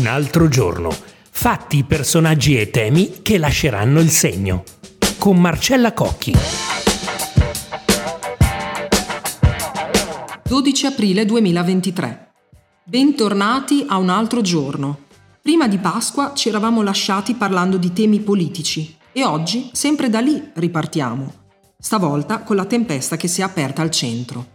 Un altro giorno. Fatti, personaggi e temi che lasceranno il segno. Con Marcella Cocchi. 12 aprile 2023. Bentornati a un altro giorno. Prima di Pasqua ci eravamo lasciati parlando di temi politici e oggi sempre da lì ripartiamo. Stavolta con la tempesta che si è aperta al centro.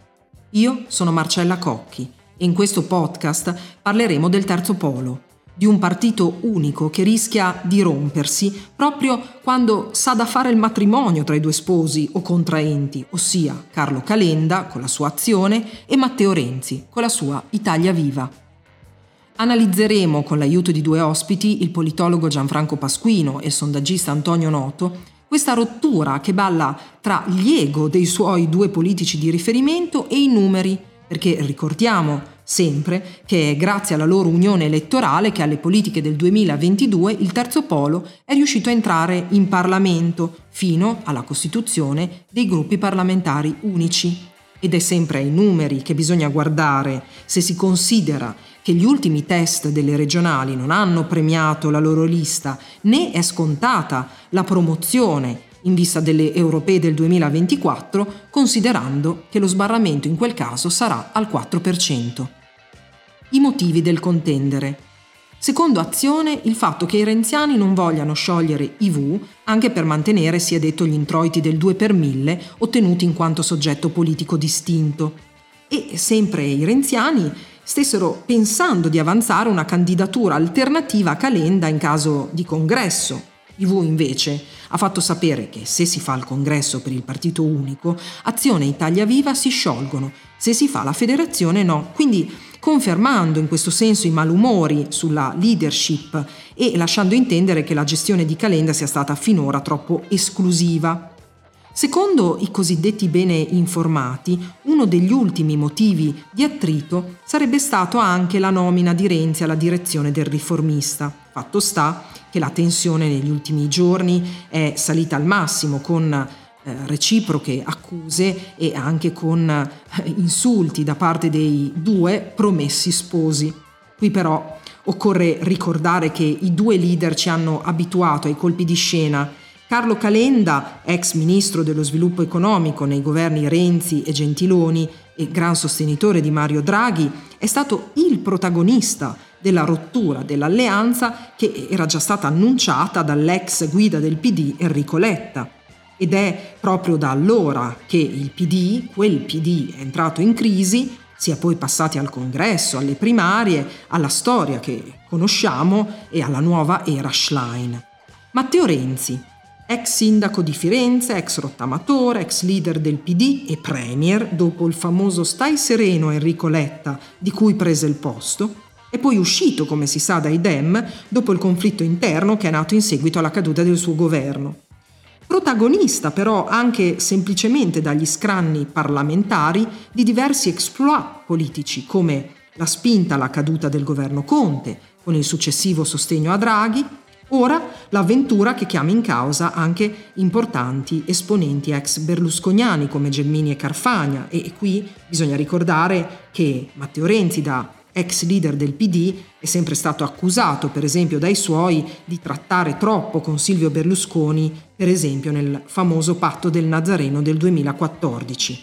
Io sono Marcella Cocchi e in questo podcast parleremo del terzo polo, di un partito unico che rischia di rompersi proprio quando sa da fare il matrimonio tra i due sposi o contraenti, ossia Carlo Calenda con la sua azione e Matteo Renzi con la sua Italia Viva. Analizzeremo con l'aiuto di due ospiti, il politologo Gianfranco Pasquino e il sondaggista Antonio Noto, questa rottura che balla tra gli ego dei suoi due politici di riferimento e i numeri perché ricordiamo sempre che è grazie alla loro unione elettorale che alle politiche del 2022 il terzo polo è riuscito a entrare in Parlamento fino alla costituzione dei gruppi parlamentari unici. Ed è sempre ai numeri che bisogna guardare se si considera che gli ultimi test delle regionali non hanno premiato la loro lista né è scontata la promozione in vista delle europee del 2024, considerando che lo sbarramento in quel caso sarà al 4%. I motivi del contendere. Secondo azione, il fatto che i renziani non vogliano sciogliere IV anche per mantenere, si è detto, gli introiti del 2 per 1000 ottenuti in quanto soggetto politico distinto. E sempre i renziani stessero pensando di avanzare una candidatura alternativa a Calenda in caso di congresso, IV invece ha fatto sapere che se si fa il congresso per il partito unico, Azione Italia Viva si sciolgono, se si fa la federazione no, quindi confermando in questo senso i malumori sulla leadership e lasciando intendere che la gestione di Calenda sia stata finora troppo esclusiva. Secondo i cosiddetti bene informati, uno degli ultimi motivi di attrito sarebbe stato anche la nomina di Renzi alla direzione del riformista. Fatto sta che la tensione negli ultimi giorni è salita al massimo con eh, reciproche accuse e anche con eh, insulti da parte dei due promessi sposi. Qui però occorre ricordare che i due leader ci hanno abituato ai colpi di scena. Carlo Calenda, ex ministro dello sviluppo economico nei governi Renzi e Gentiloni e gran sostenitore di Mario Draghi, è stato il protagonista della rottura dell'alleanza che era già stata annunciata dall'ex guida del PD Enrico Letta. Ed è proprio da allora che il PD, quel PD, è entrato in crisi, si è poi passati al congresso, alle primarie, alla storia che conosciamo e alla nuova era Schlein. Matteo Renzi, ex sindaco di Firenze, ex rottamatore, ex leader del PD e premier, dopo il famoso Stai sereno Enrico Letta, di cui prese il posto, è poi uscito, come si sa, dai Dem dopo il conflitto interno che è nato in seguito alla caduta del suo governo. Protagonista però anche semplicemente dagli scranni parlamentari di diversi exploit politici come la spinta alla caduta del governo Conte, con il successivo sostegno a Draghi, ora l'avventura che chiama in causa anche importanti esponenti ex berlusconiani come Gelmini e Carfagna e qui bisogna ricordare che Matteo Renzi da ex leader del PD, è sempre stato accusato, per esempio, dai suoi di trattare troppo con Silvio Berlusconi, per esempio nel famoso patto del Nazareno del 2014.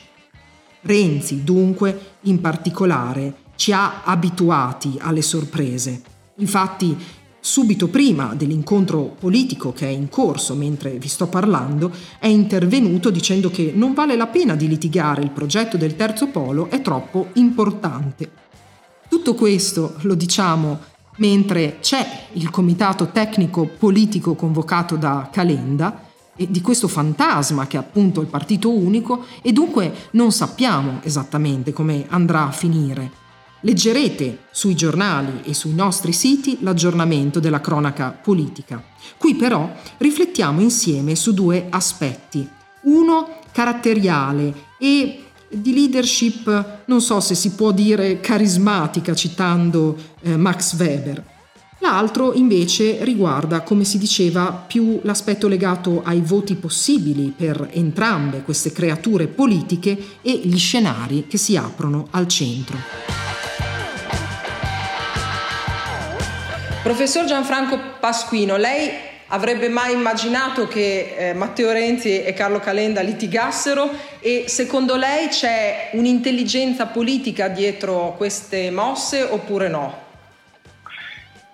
Renzi, dunque, in particolare, ci ha abituati alle sorprese. Infatti, subito prima dell'incontro politico che è in corso mentre vi sto parlando, è intervenuto dicendo che non vale la pena di litigare, il progetto del terzo polo è troppo importante. Tutto questo lo diciamo mentre c'è il comitato tecnico politico convocato da Calenda e di questo fantasma che è appunto il partito unico e dunque non sappiamo esattamente come andrà a finire. Leggerete sui giornali e sui nostri siti l'aggiornamento della cronaca politica. Qui però riflettiamo insieme su due aspetti. Uno caratteriale e di leadership, non so se si può dire carismatica citando eh, Max Weber. L'altro invece riguarda, come si diceva, più l'aspetto legato ai voti possibili per entrambe queste creature politiche e gli scenari che si aprono al centro. Professor Gianfranco Pasquino, lei avrebbe mai immaginato che eh, Matteo Renzi e Carlo Calenda litigassero e secondo lei c'è un'intelligenza politica dietro queste mosse oppure no?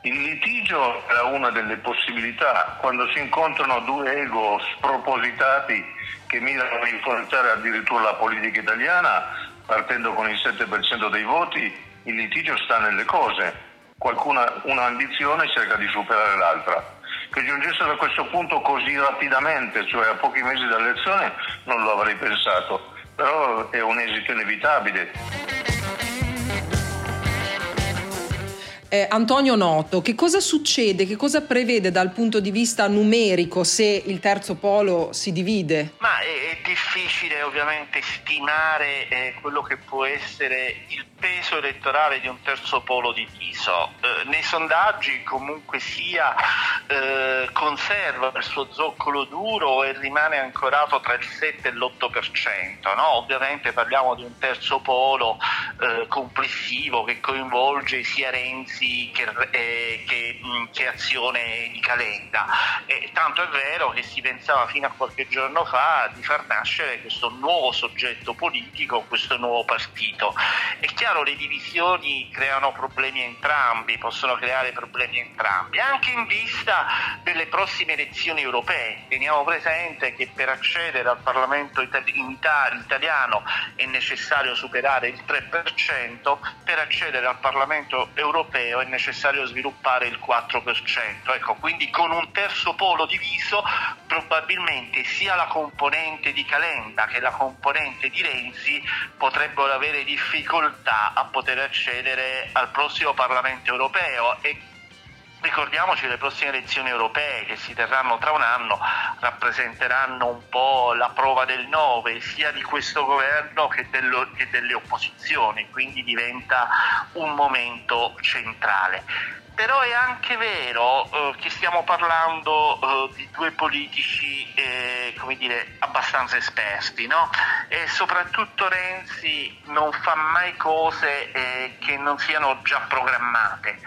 Il litigio era una delle possibilità quando si incontrano due ego spropositati che mirano a influenzare addirittura la politica italiana partendo con il 7% dei voti, il litigio sta nelle cose qualcuna una ambizione cerca di superare l'altra. Che giungessero a questo punto così rapidamente, cioè a pochi mesi dall'elezione, non lo avrei pensato, però è un esito inevitabile. Eh, Antonio Noto, che cosa succede, che cosa prevede dal punto di vista numerico se il terzo polo si divide? Ma è, è difficile ovviamente stimare eh, quello che può essere il peso elettorale di un terzo polo diviso. Eh, nei sondaggi comunque sia eh, conserva il suo zoccolo duro e rimane ancorato tra il 7 e l'8%. No? Ovviamente parliamo di un terzo polo eh, complessivo che coinvolge sia Renzi servizi che, eh, che, mm, che, azione di Calenda. E tanto è vero che si pensava fino a qualche giorno fa di far nascere questo nuovo soggetto politico, questo nuovo partito. È chiaro le divisioni creano problemi entrambi, possono creare problemi entrambi, anche in vista delle prossime elezioni europee. Teniamo presente che per accedere al Parlamento italiano è necessario superare il 3%, per accedere al Parlamento europeo europeo è necessario sviluppare il 4%. Ecco, quindi con un terzo polo diviso probabilmente sia la componente di Calenda che la componente di Renzi potrebbero avere difficoltà a poter accedere al prossimo Parlamento europeo e Ricordiamoci le prossime elezioni europee che si terranno tra un anno rappresenteranno un po' la prova del 9 sia di questo governo che, dello, che delle opposizioni, quindi diventa un momento centrale però è anche vero eh, che stiamo parlando eh, di due politici eh, come dire, abbastanza esperti no? e soprattutto Renzi non fa mai cose eh, che non siano già programmate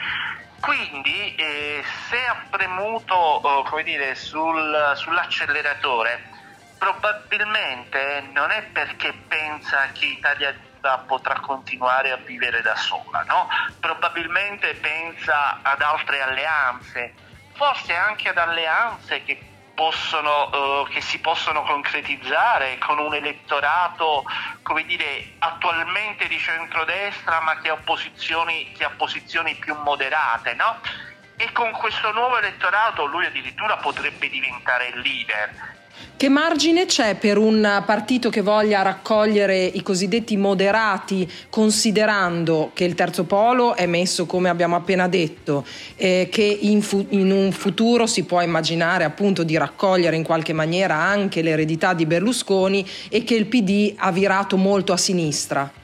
quindi eh, se ha premuto eh, dire, sul, sull'acceleratore, probabilmente non è perché pensa che Italia potrà continuare a vivere da sola, no? probabilmente pensa ad altre alleanze, forse anche ad alleanze che possono, eh, che si possono concretizzare con un elettorato come dire, attualmente di centrodestra ma che ha posizioni, che ha posizioni più moderate. No? E con questo nuovo elettorato lui addirittura potrebbe diventare leader che margine c'è per un partito che voglia raccogliere i cosiddetti moderati, considerando che il terzo polo è messo, come abbiamo appena detto, eh, che in, fu- in, un futuro si può immaginare appunto di raccogliere in qualche maniera anche l'eredità di Berlusconi e che il PD ha virato molto a sinistra?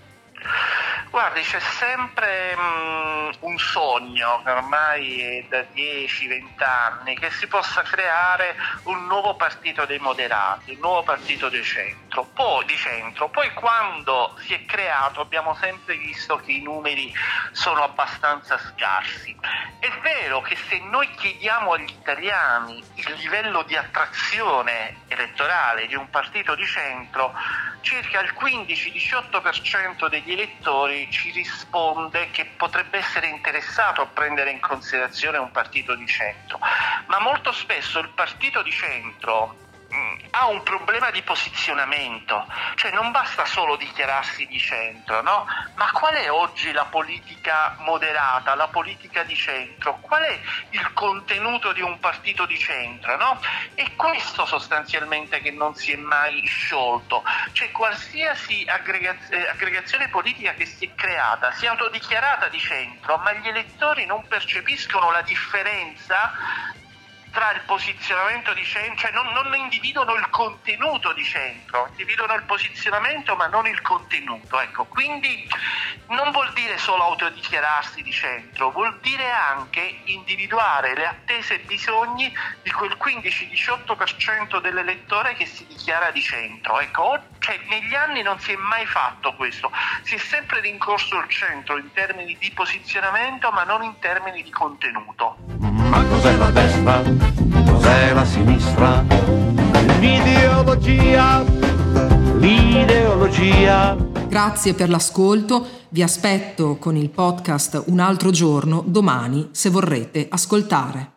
Guardi, c'è sempre um, un sogno che ormai è da 10-20 anni che si possa creare un nuovo partito dei moderati, un nuovo partito di centro. Poi, di centro. Poi quando si è creato abbiamo sempre visto che i numeri sono abbastanza scarsi. È vero che se noi chiediamo agli italiani il livello di attrazione elettorale di un partito di centro, circa il 15-18% degli elettori ci risponde che potrebbe essere interessato a prendere in considerazione un partito di centro, ma molto spesso il partito di centro ha un problema di posizionamento, cioè non basta solo dichiararsi di centro, no? Ma qual è oggi la politica moderata, la politica di centro? Qual è il contenuto di un partito di centro, no? È questo sostanzialmente che non si è mai sciolto, cioè qualsiasi eh, aggregazione politica che si è creata, si è autodichiarata di centro, ma gli elettori non percepiscono la differenza tra il posizionamento di centro, cioè non, non, individuano il contenuto di centro, individuano il posizionamento ma non il contenuto. Ecco, quindi non vuol dire solo autodichiararsi di centro, vuol dire anche individuare le attese e bisogni di quel 15-18% dell'elettore che si dichiara di centro. Ecco, cioè, negli anni non si è mai fatto questo, si è sempre rincorso il centro in termini di posizionamento ma non in termini di contenuto. Ma cos'è la destra? Cos'è la sinistra? L'ideologia, l'ideologia. Grazie per l'ascolto, vi aspetto con il podcast un altro giorno domani se vorrete ascoltare.